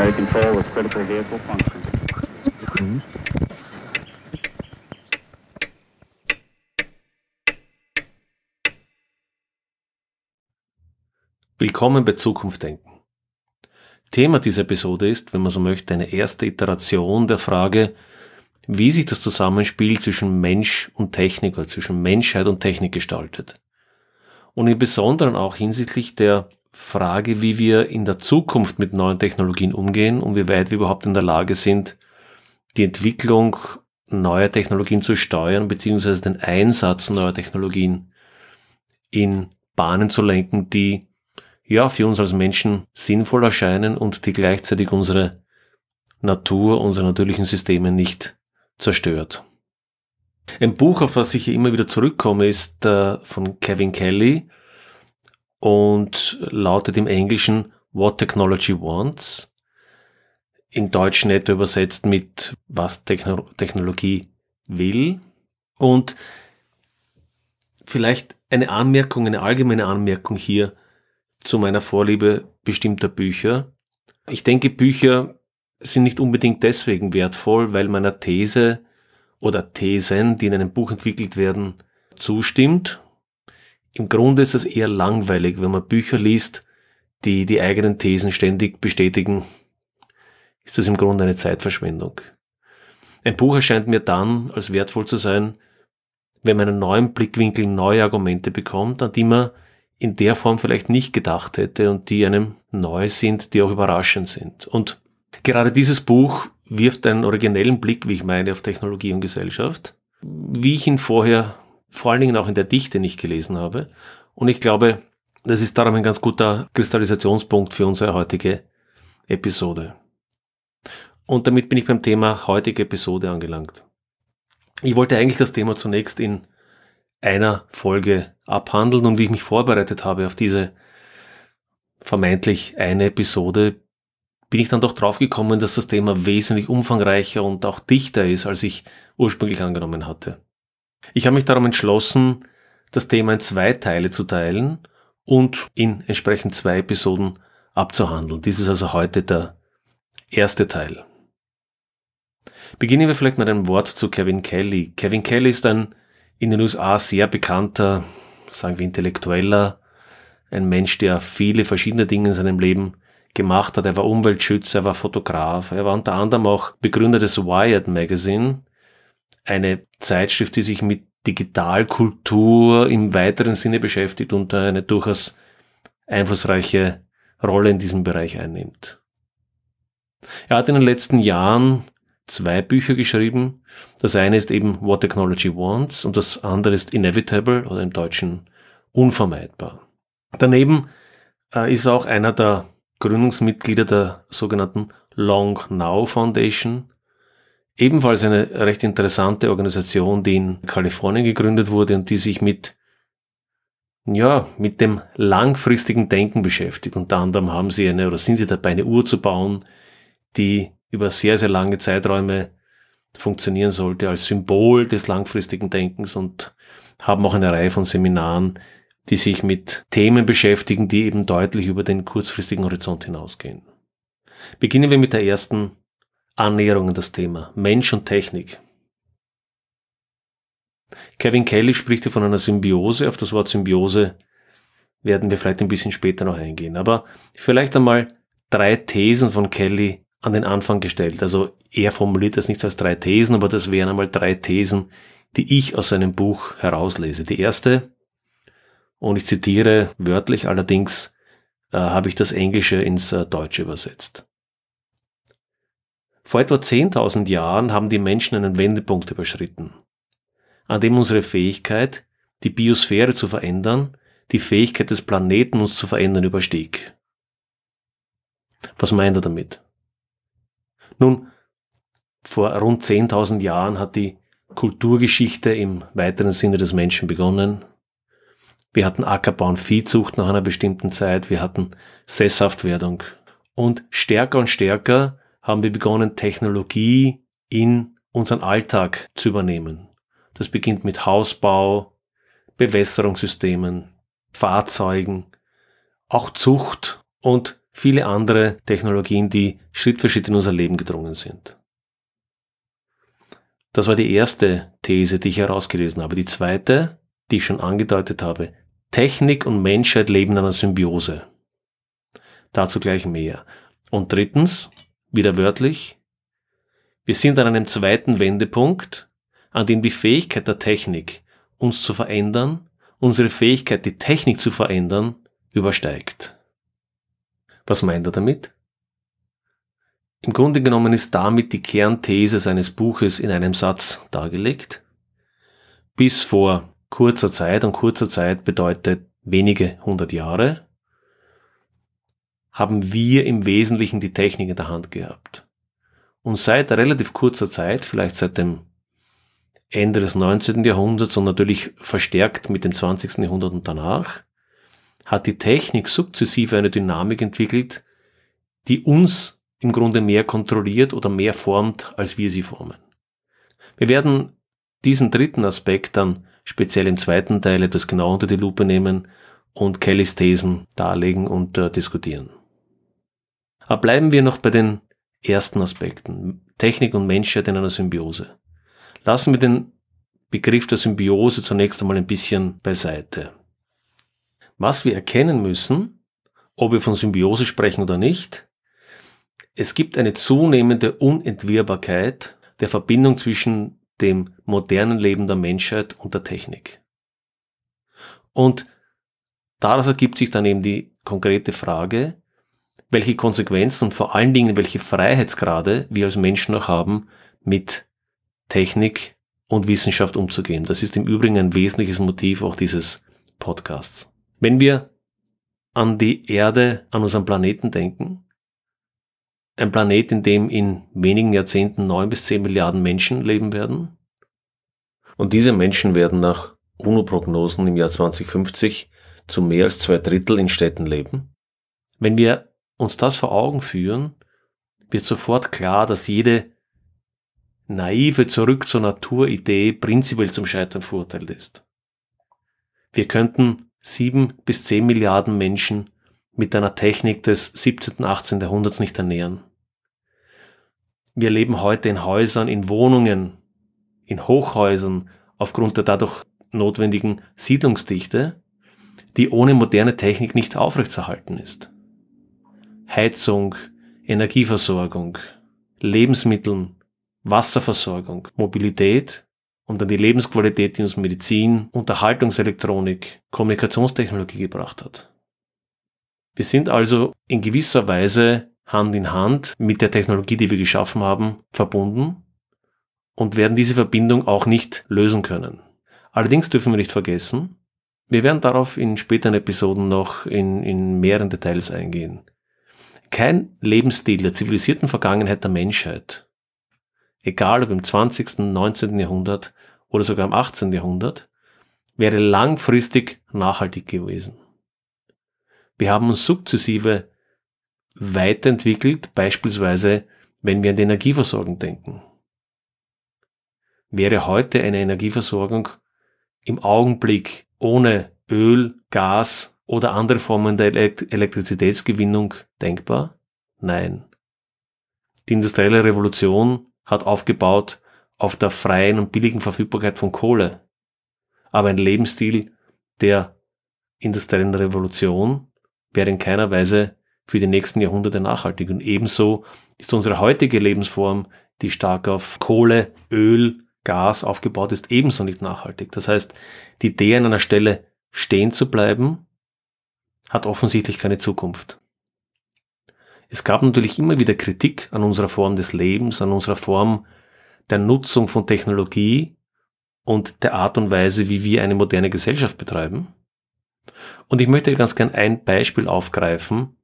primary control with critical vehicle function. Willkommen bei Zukunft denken. Thema dieser Episode ist, wenn man so möchte, eine erste Iteration der Frage, wie sich das Zusammenspiel zwischen Mensch und Technik oder zwischen Menschheit und Technik gestaltet. Und im Besonderen auch hinsichtlich der Frage, wie wir in der Zukunft mit neuen Technologien umgehen und wie weit wir überhaupt in der Lage sind, die Entwicklung neuer Technologien zu steuern, beziehungsweise den Einsatz neuer Technologien in Bahnen zu lenken, die ja für uns als Menschen sinnvoll erscheinen und die gleichzeitig unsere Natur, unsere natürlichen Systeme nicht zerstört. Ein Buch, auf das ich hier immer wieder zurückkomme, ist äh, von Kevin Kelly und lautet im Englischen What Technology Wants. Im Deutschen etwa übersetzt mit Was Techno Technologie will. Und vielleicht eine Anmerkung, eine allgemeine Anmerkung hier zu meiner Vorliebe bestimmter Bücher. Ich denke, Bücher sind nicht unbedingt deswegen wertvoll, weil meiner These oder Thesen, die in einem Buch entwickelt werden, zustimmt. Im Grunde ist es eher langweilig, wenn man Bücher liest, die die eigenen Thesen ständig bestätigen, ist das im Grunde eine Zeitverschwendung. Ein Buch erscheint mir dann als wertvoll zu sein, wenn man einen neuen Blickwinkel, neue Argumente bekommt, an die man in der Form vielleicht nicht gedacht hätte und die einem neu sind, die auch überraschend sind. Und gerade dieses Buch wirft einen originellen Blick, wie ich meine, auf Technologie und Gesellschaft, wie ich ihn vorher vor allen Dingen auch in der Dichte nicht gelesen habe. Und ich glaube, das ist darum ein ganz guter Kristallisationspunkt für unsere heutige Episode. Und damit bin ich beim Thema heutige Episode angelangt. Ich wollte eigentlich das Thema zunächst in einer Folge abhandeln und wie ich mich vorbereitet habe auf diese vermeintlich eine Episode, bin ich dann doch draufgekommen, dass das Thema wesentlich umfangreicher und auch dichter ist, als ich ursprünglich angenommen hatte. Ich habe mich darum entschlossen, das Thema in zwei Teile zu teilen und in entsprechend zwei Episoden abzuhandeln. Dies ist also heute der erste Teil. Beginnen wir vielleicht mit einem Wort zu Kevin Kelly. Kevin Kelly ist ein in den USA sehr bekannter, sagen wir Intellektueller, ein Mensch, der viele verschiedene Dinge in seinem Leben gemacht hat. Er war Umweltschützer, er war Fotograf, er war unter anderem auch Begründer des Wired Magazine, eine Zeitschrift, die sich mit Digitalkultur im weiteren Sinne beschäftigt und eine durchaus einflussreiche Rolle in diesem Bereich einnimmt. Er hat in den letzten Jahren zwei Bücher geschrieben. Das eine ist eben What Technology Wants und das andere ist Inevitable oder im Deutschen unvermeidbar. Daneben äh, ist auch einer der Gründungsmitglieder der sogenannten Long Now Foundation, ebenfalls eine recht interessante Organisation, die in Kalifornien gegründet wurde und die sich mit ja, mit dem langfristigen Denken beschäftigt. Unter anderem haben sie eine oder sind sie dabei, eine Uhr zu bauen, die über sehr, sehr lange Zeiträume funktionieren sollte als Symbol des langfristigen Denkens und haben auch eine Reihe von Seminaren, die sich mit Themen beschäftigen, die eben deutlich über den kurzfristigen Horizont hinausgehen. Beginnen wir mit der ersten Annäherung an das Thema Mensch und Technik. Kevin Kelly spricht hier von einer Symbiose. Auf das Wort Symbiose werden wir vielleicht ein bisschen später noch eingehen. Aber vielleicht einmal drei Thesen von Kelly an den Anfang gestellt. Also er formuliert das nicht als drei Thesen, aber das wären einmal drei Thesen, die ich aus seinem Buch herauslese. Die erste, und ich zitiere wörtlich, allerdings äh, habe ich das Englische ins äh, Deutsche übersetzt. Vor etwa 10.000 Jahren haben die Menschen einen Wendepunkt überschritten, an dem unsere Fähigkeit, die Biosphäre zu verändern, die Fähigkeit des Planeten uns zu verändern überstieg. Was meint er damit? Nun, vor rund 10.000 Jahren hat die Kulturgeschichte im weiteren Sinne des Menschen begonnen. Wir hatten Ackerbau und Viehzucht nach einer bestimmten Zeit, wir hatten Sesshaftwerdung. Und stärker und stärker haben wir begonnen, Technologie in unseren Alltag zu übernehmen. Das beginnt mit Hausbau, Bewässerungssystemen, Fahrzeugen, auch Zucht und viele andere Technologien, die Schritt für Schritt in unser Leben gedrungen sind. Das war die erste These, die ich herausgelesen habe. Die zweite, die ich schon angedeutet habe. Technik und Menschheit leben in einer Symbiose. Dazu gleich mehr. Und drittens, wieder wörtlich, wir sind an einem zweiten Wendepunkt, an dem die Fähigkeit der Technik, uns zu verändern, unsere Fähigkeit, die Technik zu verändern, übersteigt. Was meint er damit? Im Grunde genommen ist damit die Kernthese seines Buches in einem Satz dargelegt. Bis vor kurzer Zeit, und kurzer Zeit bedeutet wenige hundert Jahre, haben wir im Wesentlichen die Technik in der Hand gehabt. Und seit relativ kurzer Zeit, vielleicht seit dem Ende des 19. Jahrhunderts und natürlich verstärkt mit dem 20. Jahrhundert und danach, hat die Technik sukzessive eine Dynamik entwickelt, die uns im Grunde mehr kontrolliert oder mehr formt, als wir sie formen. Wir werden diesen dritten Aspekt dann speziell im zweiten Teil etwas genauer unter die Lupe nehmen und Kellys Thesen darlegen und äh, diskutieren. Aber bleiben wir noch bei den ersten Aspekten. Technik und Menschheit in einer Symbiose. Lassen wir den Begriff der Symbiose zunächst einmal ein bisschen beiseite. Was wir erkennen müssen, ob wir von Symbiose sprechen oder nicht, es gibt eine zunehmende Unentwirrbarkeit der Verbindung zwischen dem modernen Leben der Menschheit und der Technik. Und daraus ergibt sich dann eben die konkrete Frage, welche Konsequenzen und vor allen Dingen welche Freiheitsgrade wir als Menschen noch haben, mit Technik und Wissenschaft umzugehen. Das ist im Übrigen ein wesentliches Motiv auch dieses Podcasts. Wenn wir an die Erde, an unseren Planeten denken, ein Planet, in dem in wenigen Jahrzehnten neun bis zehn Milliarden Menschen leben werden. Und diese Menschen werden nach UNO-Prognosen im Jahr 2050 zu mehr als zwei Drittel in Städten leben. Wenn wir uns das vor Augen führen, wird sofort klar, dass jede naive Zurück zur Natur-Idee prinzipiell zum Scheitern verurteilt ist. Wir könnten sieben bis zehn Milliarden Menschen mit einer Technik des 17., 18. Jahrhunderts nicht ernähren. Wir leben heute in Häusern, in Wohnungen, in Hochhäusern aufgrund der dadurch notwendigen Siedlungsdichte, die ohne moderne Technik nicht aufrechtzuerhalten ist. Heizung, Energieversorgung, Lebensmitteln, Wasserversorgung, Mobilität und dann die Lebensqualität, die uns Medizin, Unterhaltungselektronik, Kommunikationstechnologie gebracht hat. Wir sind also in gewisser Weise Hand in Hand mit der Technologie, die wir geschaffen haben, verbunden und werden diese Verbindung auch nicht lösen können. Allerdings dürfen wir nicht vergessen, wir werden darauf in späteren Episoden noch in, in mehreren Details eingehen. Kein Lebensstil der zivilisierten Vergangenheit der Menschheit, egal ob im 20., 19. Jahrhundert oder sogar im 18. Jahrhundert, wäre langfristig nachhaltig gewesen. Wir haben uns sukzessive weiterentwickelt, beispielsweise wenn wir an die Energieversorgung denken. Wäre heute eine Energieversorgung im Augenblick ohne Öl, Gas oder andere Formen der Elektrizitätsgewinnung denkbar? Nein. Die industrielle Revolution hat aufgebaut auf der freien und billigen Verfügbarkeit von Kohle. Aber ein Lebensstil der industriellen Revolution wäre in keiner Weise für die nächsten Jahrhunderte nachhaltig. Und ebenso ist unsere heutige Lebensform, die stark auf Kohle, Öl, Gas aufgebaut ist, ebenso nicht nachhaltig. Das heißt, die Idee an einer Stelle stehen zu bleiben, hat offensichtlich keine Zukunft. Es gab natürlich immer wieder Kritik an unserer Form des Lebens, an unserer Form der Nutzung von Technologie und der Art und Weise, wie wir eine moderne Gesellschaft betreiben. Und ich möchte ganz gern ein Beispiel aufgreifen,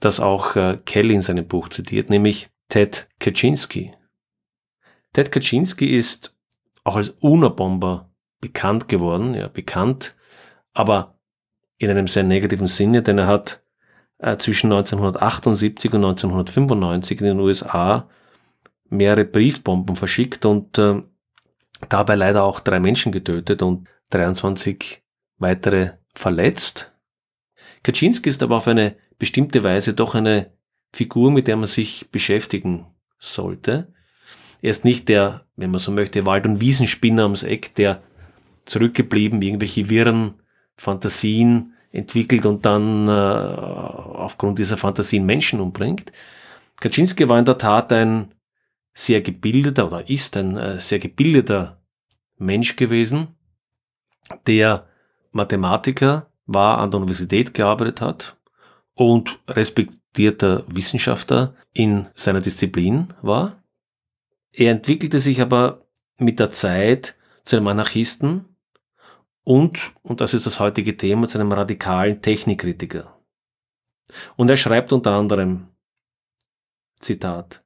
das auch äh, Kelly in seinem Buch zitiert, nämlich Ted Kaczynski. Ted Kaczynski ist auch als UNO-Bomber bekannt geworden, ja, bekannt, aber in einem sehr negativen Sinne, denn er hat äh, zwischen 1978 und 1995 in den USA mehrere Briefbomben verschickt und äh, dabei leider auch drei Menschen getötet und 23 weitere verletzt. Kaczynski ist aber auf eine bestimmte Weise doch eine Figur, mit der man sich beschäftigen sollte. Er ist nicht der, wenn man so möchte, Wald- und Wiesenspinner ums Eck, der zurückgeblieben irgendwelche wirren Fantasien entwickelt und dann äh, aufgrund dieser Fantasien Menschen umbringt. Kaczynski war in der Tat ein sehr gebildeter oder ist ein äh, sehr gebildeter Mensch gewesen, der Mathematiker war, an der Universität gearbeitet hat und respektierter Wissenschaftler in seiner Disziplin war. Er entwickelte sich aber mit der Zeit zu einem Anarchisten und, und das ist das heutige Thema, zu einem radikalen Technikkritiker. Und er schreibt unter anderem, Zitat,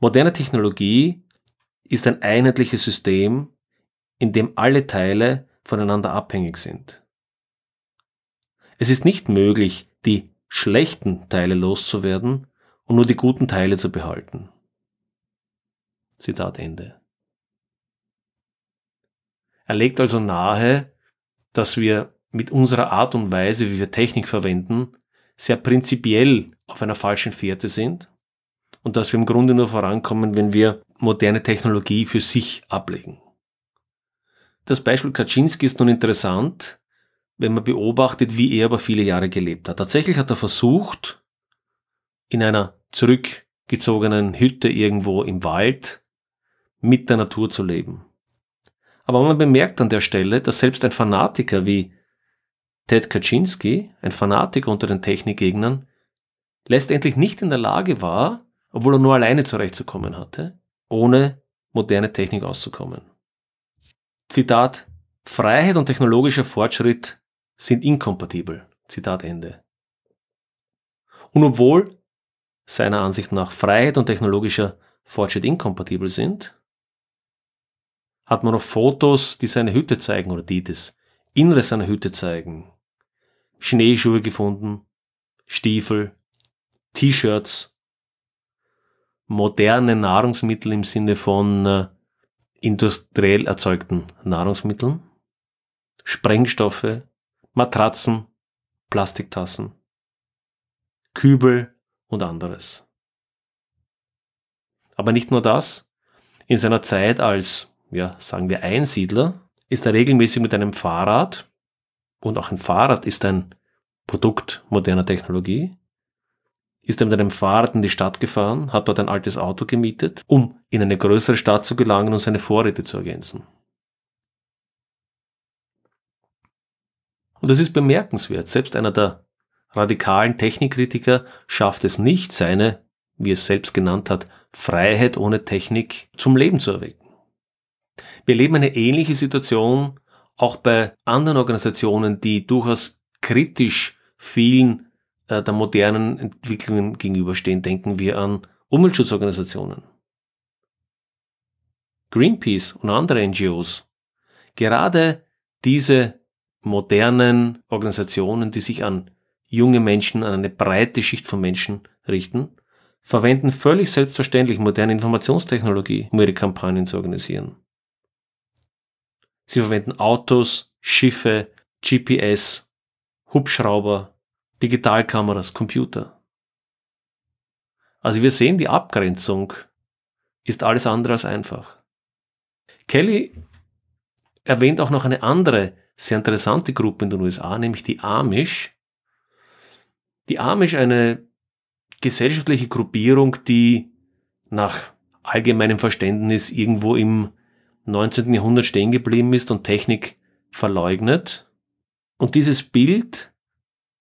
Moderne Technologie ist ein einheitliches System, in dem alle Teile voneinander abhängig sind. Es ist nicht möglich, die schlechten Teile loszuwerden und nur die guten Teile zu behalten. Zitat Ende. Er legt also nahe, dass wir mit unserer Art und Weise, wie wir Technik verwenden, sehr prinzipiell auf einer falschen Fährte sind und dass wir im Grunde nur vorankommen, wenn wir moderne Technologie für sich ablegen. Das Beispiel Kaczynski ist nun interessant, wenn man beobachtet, wie er über viele Jahre gelebt hat. Tatsächlich hat er versucht, in einer zurückgezogenen Hütte irgendwo im Wald mit der Natur zu leben. Aber man bemerkt an der Stelle, dass selbst ein Fanatiker wie Ted Kaczynski, ein Fanatiker unter den Technikgegnern, letztendlich nicht in der Lage war, obwohl er nur alleine zurechtzukommen hatte, ohne moderne Technik auszukommen. Zitat, Freiheit und technologischer Fortschritt sind inkompatibel. Zitat Ende. Und obwohl seiner Ansicht nach Freiheit und technologischer Fortschritt inkompatibel sind, hat man auf Fotos, die seine Hütte zeigen oder die das Innere seiner Hütte zeigen, Schneeschuhe gefunden, Stiefel, T-Shirts, moderne Nahrungsmittel im Sinne von äh, industriell erzeugten Nahrungsmitteln, Sprengstoffe, Matratzen, Plastiktassen, Kübel und anderes. Aber nicht nur das. In seiner Zeit als, ja, sagen wir Einsiedler, ist er regelmäßig mit einem Fahrrad, und auch ein Fahrrad ist ein Produkt moderner Technologie, ist er mit einem Fahrrad in die Stadt gefahren, hat dort ein altes Auto gemietet, um in eine größere Stadt zu gelangen und seine Vorräte zu ergänzen. Und das ist bemerkenswert. Selbst einer der radikalen Technikkritiker schafft es nicht, seine, wie es selbst genannt hat, Freiheit ohne Technik zum Leben zu erwecken. Wir erleben eine ähnliche Situation auch bei anderen Organisationen, die durchaus kritisch vielen äh, der modernen Entwicklungen gegenüberstehen. Denken wir an Umweltschutzorganisationen. Greenpeace und andere NGOs. Gerade diese modernen Organisationen, die sich an junge Menschen, an eine breite Schicht von Menschen richten, verwenden völlig selbstverständlich moderne Informationstechnologie, um ihre Kampagnen zu organisieren. Sie verwenden Autos, Schiffe, GPS, Hubschrauber, Digitalkameras, Computer. Also wir sehen, die Abgrenzung ist alles andere als einfach. Kelly erwähnt auch noch eine andere sehr interessante Gruppe in den USA, nämlich die Amish. Die Amish eine gesellschaftliche Gruppierung, die nach allgemeinem Verständnis irgendwo im 19. Jahrhundert stehen geblieben ist und Technik verleugnet. Und dieses Bild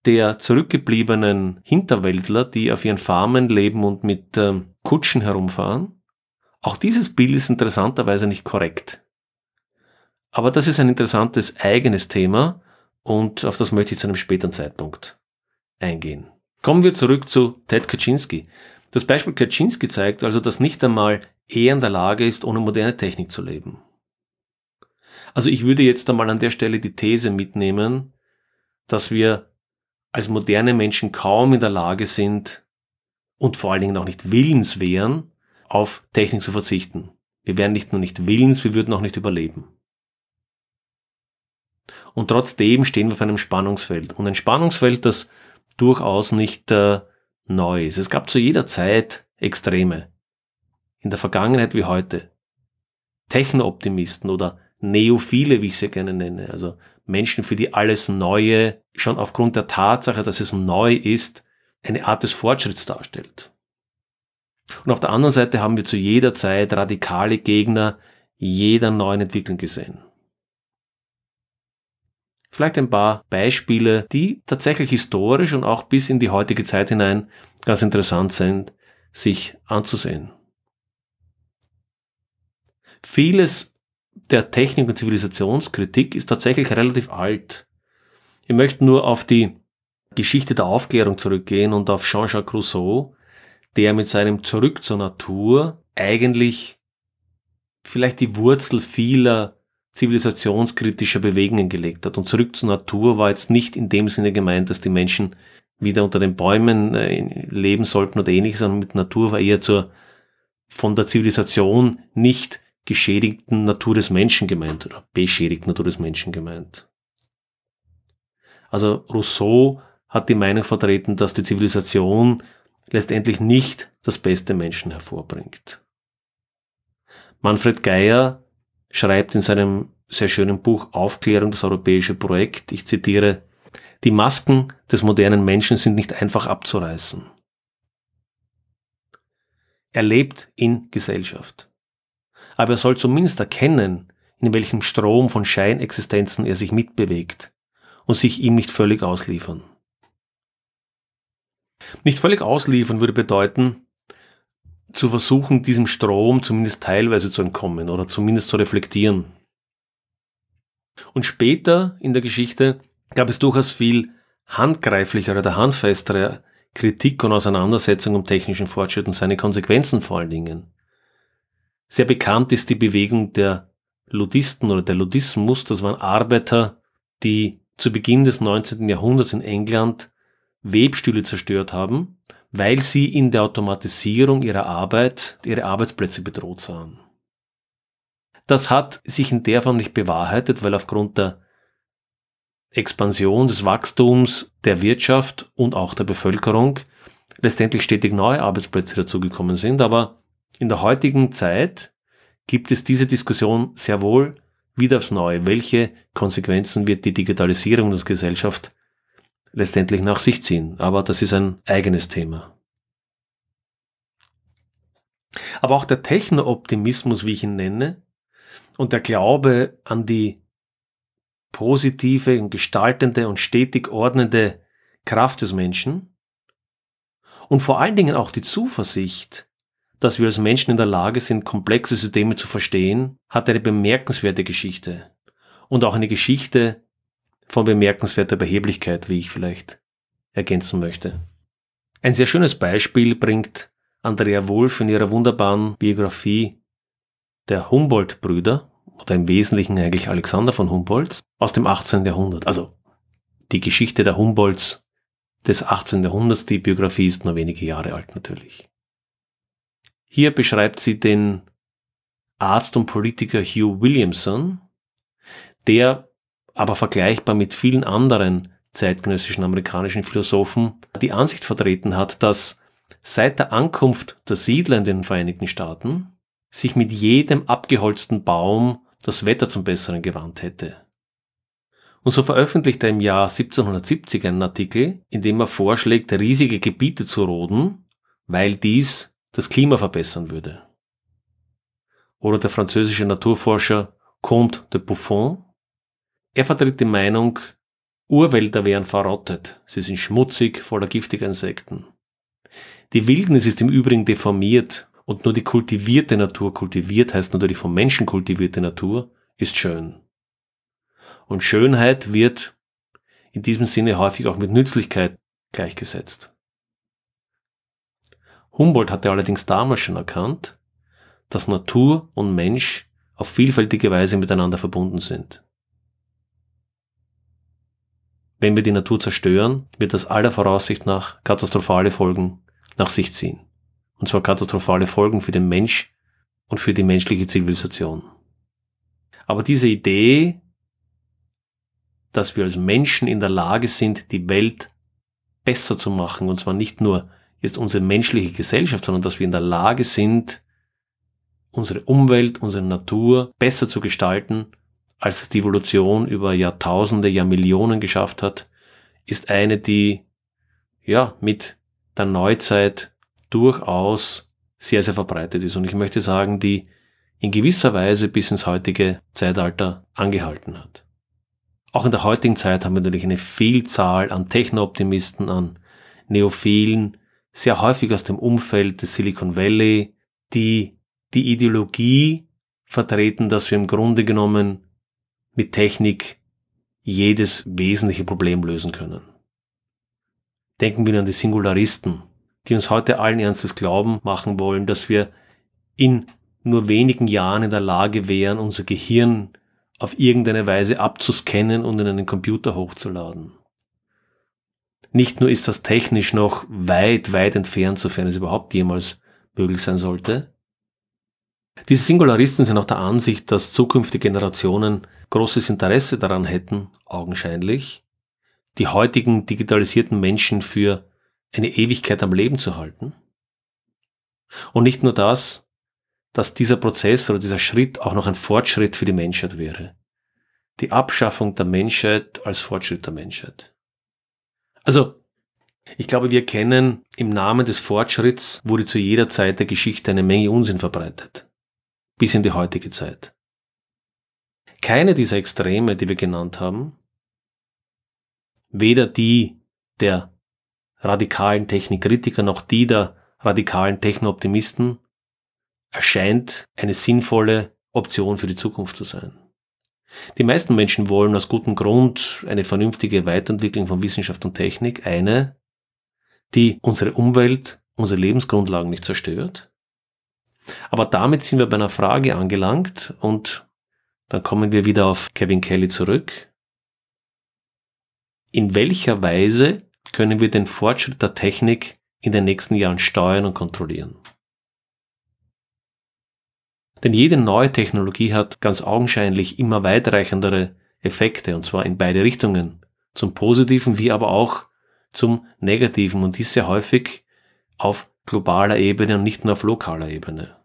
der zurückgebliebenen Hinterwäldler, die auf ihren Farmen leben und mit äh, Kutschen herumfahren. Auch dieses Bild ist interessanterweise nicht korrekt. Aber das ist ein interessantes eigenes Thema und auf das möchte ich zu einem späteren Zeitpunkt eingehen. Kommen wir zurück zu Ted Kaczynski. Das Beispiel Kaczynski zeigt also, dass nicht einmal er in der Lage ist, ohne moderne Technik zu leben. Also ich würde jetzt einmal an der Stelle die These mitnehmen, dass wir als moderne Menschen kaum in der Lage sind und vor allen Dingen auch nicht willens wären, auf Technik zu verzichten. Wir wären nicht nur nicht willens, wir würden auch nicht überleben. Und trotzdem stehen wir auf einem Spannungsfeld. Und ein Spannungsfeld, das durchaus nicht äh, neu ist. Es gab zu jeder Zeit Extreme. In der Vergangenheit wie heute. Techno-Optimisten oder Neophile, wie ich sie gerne nenne. Also Menschen, für die alles Neue schon aufgrund der Tatsache, dass es neu ist, eine Art des Fortschritts darstellt. Und auf der anderen Seite haben wir zu jeder Zeit radikale Gegner jeder neuen Entwicklung gesehen. Vielleicht ein paar Beispiele, die tatsächlich historisch und auch bis in die heutige Zeit hinein ganz interessant sind, sich anzusehen. Vieles der Technik- und Zivilisationskritik ist tatsächlich relativ alt. Ich möchte nur auf die Geschichte der Aufklärung zurückgehen und auf Jean-Jacques Rousseau, der mit seinem Zurück zur Natur eigentlich vielleicht die Wurzel vieler zivilisationskritischer Bewegungen gelegt hat. Und zurück zur Natur war jetzt nicht in dem Sinne gemeint, dass die Menschen wieder unter den Bäumen äh, leben sollten oder ähnliches, sondern mit Natur war eher zur von der Zivilisation nicht geschädigten Natur des Menschen gemeint oder beschädigten Natur des Menschen gemeint. Also Rousseau hat die Meinung vertreten, dass die Zivilisation letztendlich nicht das beste Menschen hervorbringt. Manfred Geier schreibt in seinem sehr schönen Buch Aufklärung das europäische Projekt, ich zitiere, die Masken des modernen Menschen sind nicht einfach abzureißen. Er lebt in Gesellschaft. Aber er soll zumindest erkennen, in welchem Strom von Scheinexistenzen er sich mitbewegt und sich ihm nicht völlig ausliefern. Nicht völlig ausliefern würde bedeuten, zu versuchen, diesem Strom zumindest teilweise zu entkommen oder zumindest zu reflektieren. Und später in der Geschichte gab es durchaus viel handgreiflichere oder handfestere Kritik und Auseinandersetzung um technischen Fortschritt und seine Konsequenzen vor allen Dingen. Sehr bekannt ist die Bewegung der Ludisten oder der Ludismus. Das waren Arbeiter, die zu Beginn des 19. Jahrhunderts in England Webstühle zerstört haben, weil sie in der Automatisierung ihrer Arbeit ihre Arbeitsplätze bedroht sahen. Das hat sich in der Form nicht bewahrheitet, weil aufgrund der Expansion des Wachstums der Wirtschaft und auch der Bevölkerung letztendlich stetig neue Arbeitsplätze dazugekommen sind. Aber in der heutigen Zeit gibt es diese Diskussion sehr wohl wieder aufs Neue. Welche Konsequenzen wird die Digitalisierung unserer Gesellschaft letztendlich nach sich ziehen. Aber das ist ein eigenes Thema. Aber auch der Techno-Optimismus, wie ich ihn nenne, und der Glaube an die positive und gestaltende und stetig ordnende Kraft des Menschen und vor allen Dingen auch die Zuversicht, dass wir als Menschen in der Lage sind, komplexe Systeme zu verstehen, hat eine bemerkenswerte Geschichte und auch eine Geschichte, von bemerkenswerter Beheblichkeit, wie ich vielleicht ergänzen möchte. Ein sehr schönes Beispiel bringt Andrea Wolf in ihrer wunderbaren Biografie der Humboldt-Brüder, oder im Wesentlichen eigentlich Alexander von Humboldt, aus dem 18. Jahrhundert. Also die Geschichte der Humboldts des 18. Jahrhunderts, die Biografie ist nur wenige Jahre alt natürlich. Hier beschreibt sie den Arzt und Politiker Hugh Williamson, der aber vergleichbar mit vielen anderen zeitgenössischen amerikanischen Philosophen die Ansicht vertreten hat, dass seit der Ankunft der Siedler in den Vereinigten Staaten sich mit jedem abgeholzten Baum das Wetter zum Besseren gewandt hätte. Und so veröffentlicht er im Jahr 1770 einen Artikel, in dem er vorschlägt, riesige Gebiete zu roden, weil dies das Klima verbessern würde. Oder der französische Naturforscher Comte de Buffon er vertritt die Meinung, Urwälder wären verrottet, sie sind schmutzig, voller giftiger Insekten. Die Wildnis ist im Übrigen deformiert und nur die kultivierte Natur, kultiviert heißt natürlich vom Menschen kultivierte Natur, ist schön. Und Schönheit wird in diesem Sinne häufig auch mit Nützlichkeit gleichgesetzt. Humboldt hatte allerdings damals schon erkannt, dass Natur und Mensch auf vielfältige Weise miteinander verbunden sind. Wenn wir die Natur zerstören, wird das aller Voraussicht nach katastrophale Folgen nach sich ziehen. Und zwar katastrophale Folgen für den Mensch und für die menschliche Zivilisation. Aber diese Idee dass wir als Menschen in der Lage sind, die Welt besser zu machen. Und zwar nicht nur ist unsere menschliche Gesellschaft, sondern dass wir in der Lage sind, unsere Umwelt, unsere Natur besser zu gestalten, als die Evolution über Jahrtausende, Jahrmillionen geschafft hat, ist eine, die ja mit der Neuzeit durchaus sehr, sehr verbreitet ist. Und ich möchte sagen, die in gewisser Weise bis ins heutige Zeitalter angehalten hat. Auch in der heutigen Zeit haben wir natürlich eine Vielzahl an Techno-Optimisten, an Neophilen, sehr häufig aus dem Umfeld des Silicon Valley, die die Ideologie vertreten, dass wir im Grunde genommen mit Technik jedes wesentliche Problem lösen können. Denken wir an die Singularisten, die uns heute allen Ernstes glauben machen wollen, dass wir in nur wenigen Jahren in der Lage wären, unser Gehirn auf irgendeine Weise abzuscannen und in einen Computer hochzuladen. Nicht nur ist das technisch noch weit, weit entfernt, sofern es überhaupt jemals möglich sein sollte. Diese Singularisten sind auch der Ansicht, dass zukünftige Generationen großes Interesse daran hätten, augenscheinlich, die heutigen digitalisierten Menschen für eine Ewigkeit am Leben zu halten. Und nicht nur das, dass dieser Prozess oder dieser Schritt auch noch ein Fortschritt für die Menschheit wäre. Die Abschaffung der Menschheit als Fortschritt der Menschheit. Also, ich glaube, wir kennen im Namen des Fortschritts wurde zu jeder Zeit der Geschichte eine Menge Unsinn verbreitet. Bis in die heutige Zeit. Keine dieser Extreme, die wir genannt haben, weder die der radikalen Technikkritiker noch die der radikalen Technooptimisten erscheint eine sinnvolle Option für die Zukunft zu sein. Die meisten Menschen wollen aus gutem Grund eine vernünftige Weiterentwicklung von Wissenschaft und Technik, eine, die unsere Umwelt, unsere Lebensgrundlagen nicht zerstört. Aber damit sind wir bei einer Frage angelangt und dann kommen wir wieder auf Kevin Kelly zurück. In welcher Weise können wir den Fortschritt der Technik in den nächsten Jahren steuern und kontrollieren? Denn jede neue Technologie hat ganz augenscheinlich immer weitreichendere Effekte, und zwar in beide Richtungen, zum Positiven wie aber auch zum Negativen und dies sehr häufig auf globaler Ebene und nicht nur auf lokaler Ebene.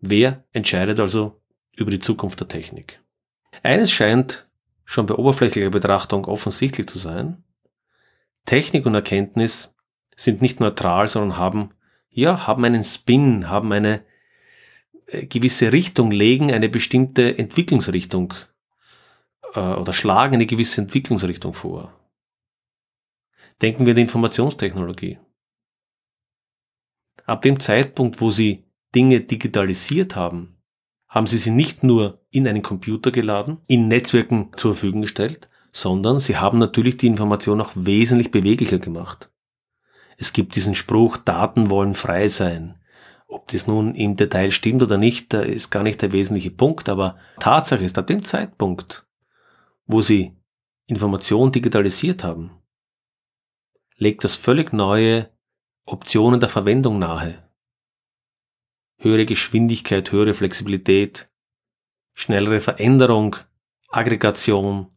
Wer entscheidet also über die Zukunft der Technik? Eines scheint schon bei oberflächlicher Betrachtung offensichtlich zu sein. Technik und Erkenntnis sind nicht neutral, sondern haben ja, haben einen Spin, haben eine äh, gewisse Richtung, legen eine bestimmte Entwicklungsrichtung äh, oder schlagen eine gewisse Entwicklungsrichtung vor. Denken wir an die Informationstechnologie. Ab dem Zeitpunkt, wo sie Dinge digitalisiert haben, haben sie sie nicht nur in einen Computer geladen, in Netzwerken zur Verfügung gestellt, sondern sie haben natürlich die Information auch wesentlich beweglicher gemacht. Es gibt diesen Spruch, Daten wollen frei sein. Ob das nun im Detail stimmt oder nicht, ist gar nicht der wesentliche Punkt, aber Tatsache ist, ab dem Zeitpunkt, wo sie Information digitalisiert haben, legt das völlig neue Optionen der Verwendung nahe. Höhere Geschwindigkeit, höhere Flexibilität, schnellere Veränderung, Aggregation,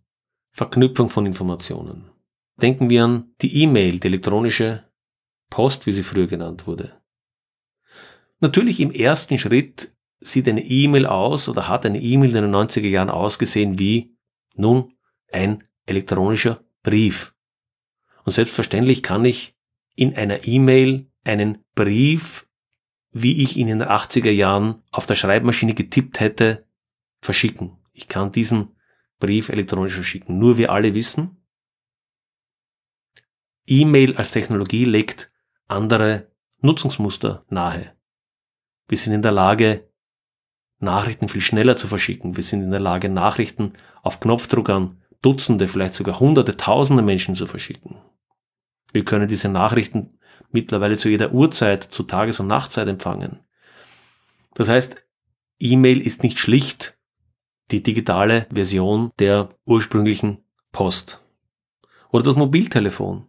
Verknüpfung von Informationen. Denken wir an die E-Mail, die elektronische Post, wie sie früher genannt wurde. Natürlich im ersten Schritt sieht eine E-Mail aus oder hat eine E-Mail in den 90er Jahren ausgesehen wie nun ein elektronischer Brief. Und selbstverständlich kann ich in einer E-Mail einen Brief, wie ich ihn in den 80er Jahren auf der Schreibmaschine getippt hätte, verschicken. Ich kann diesen Brief elektronisch verschicken. Nur wir alle wissen, E-Mail als Technologie legt andere Nutzungsmuster nahe. Wir sind in der Lage, Nachrichten viel schneller zu verschicken. Wir sind in der Lage, Nachrichten auf Knopfdruck an Dutzende, vielleicht sogar Hunderte, Tausende Menschen zu verschicken. Wir können diese Nachrichten mittlerweile zu jeder Uhrzeit, zu Tages- und Nachtzeit empfangen. Das heißt, E-Mail ist nicht schlicht die digitale Version der ursprünglichen Post. Oder das Mobiltelefon.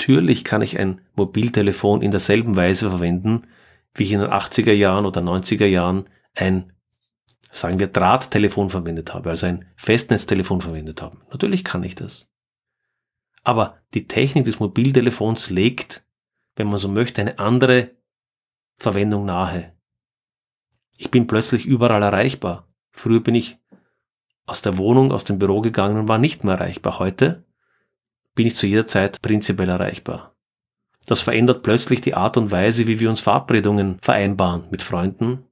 Natürlich kann ich ein Mobiltelefon in derselben Weise verwenden, wie ich in den 80er Jahren oder 90er Jahren ein sagen wir, Drahttelefon verwendet habe, also ein Festnetztelefon verwendet habe. Natürlich kann ich das. Aber die Technik des Mobiltelefons legt, wenn man so möchte, eine andere Verwendung nahe. Ich bin plötzlich überall erreichbar. Früher bin ich aus der Wohnung, aus dem Büro gegangen und war nicht mehr erreichbar. Heute bin ich zu jeder Zeit prinzipiell erreichbar. Das verändert plötzlich die Art und Weise, wie wir uns Verabredungen vereinbaren mit Freunden,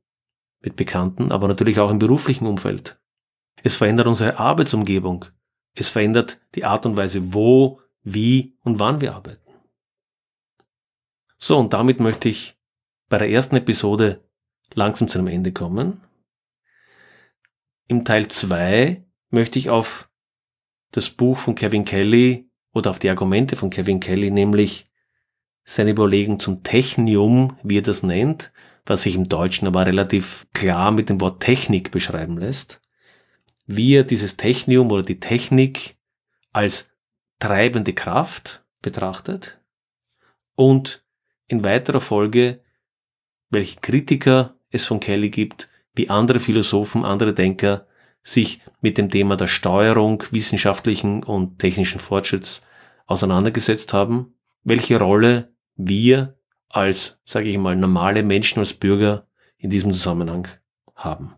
mit Bekannten, aber natürlich auch im beruflichen Umfeld. Es verändert unsere Arbeitsumgebung. Es verändert die Art und Weise, wo, wie und wann wir arbeiten. So, und damit möchte ich bei der ersten Episode langsam zu einem Ende kommen. Im Teil 2 möchte ich auf das Buch von Kevin Kelly oder auf die Argumente von Kevin Kelly, nämlich seine Überlegung zum Technium, wie er das nennt, was sich im Deutschen aber relativ klar mit dem Wort Technik beschreiben lässt, wie er dieses Technium oder die Technik als treibende Kraft betrachtet und in weiterer Folge, welche Kritiker es von Kelly gibt, wie andere Philosophen, andere Denker sich mit dem Thema der Steuerung wissenschaftlichen und technischen Fortschritts auseinandergesetzt haben, welche Rolle wir als, sage ich mal, normale Menschen, als Bürger in diesem Zusammenhang haben.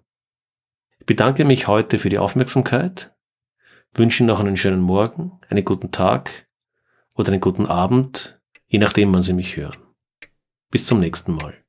Ich bedanke mich heute für die Aufmerksamkeit, wünsche noch einen schönen Morgen, einen guten Tag oder einen guten Abend, je nachdem, wann Sie mich hören. Bis zum nächsten Mal.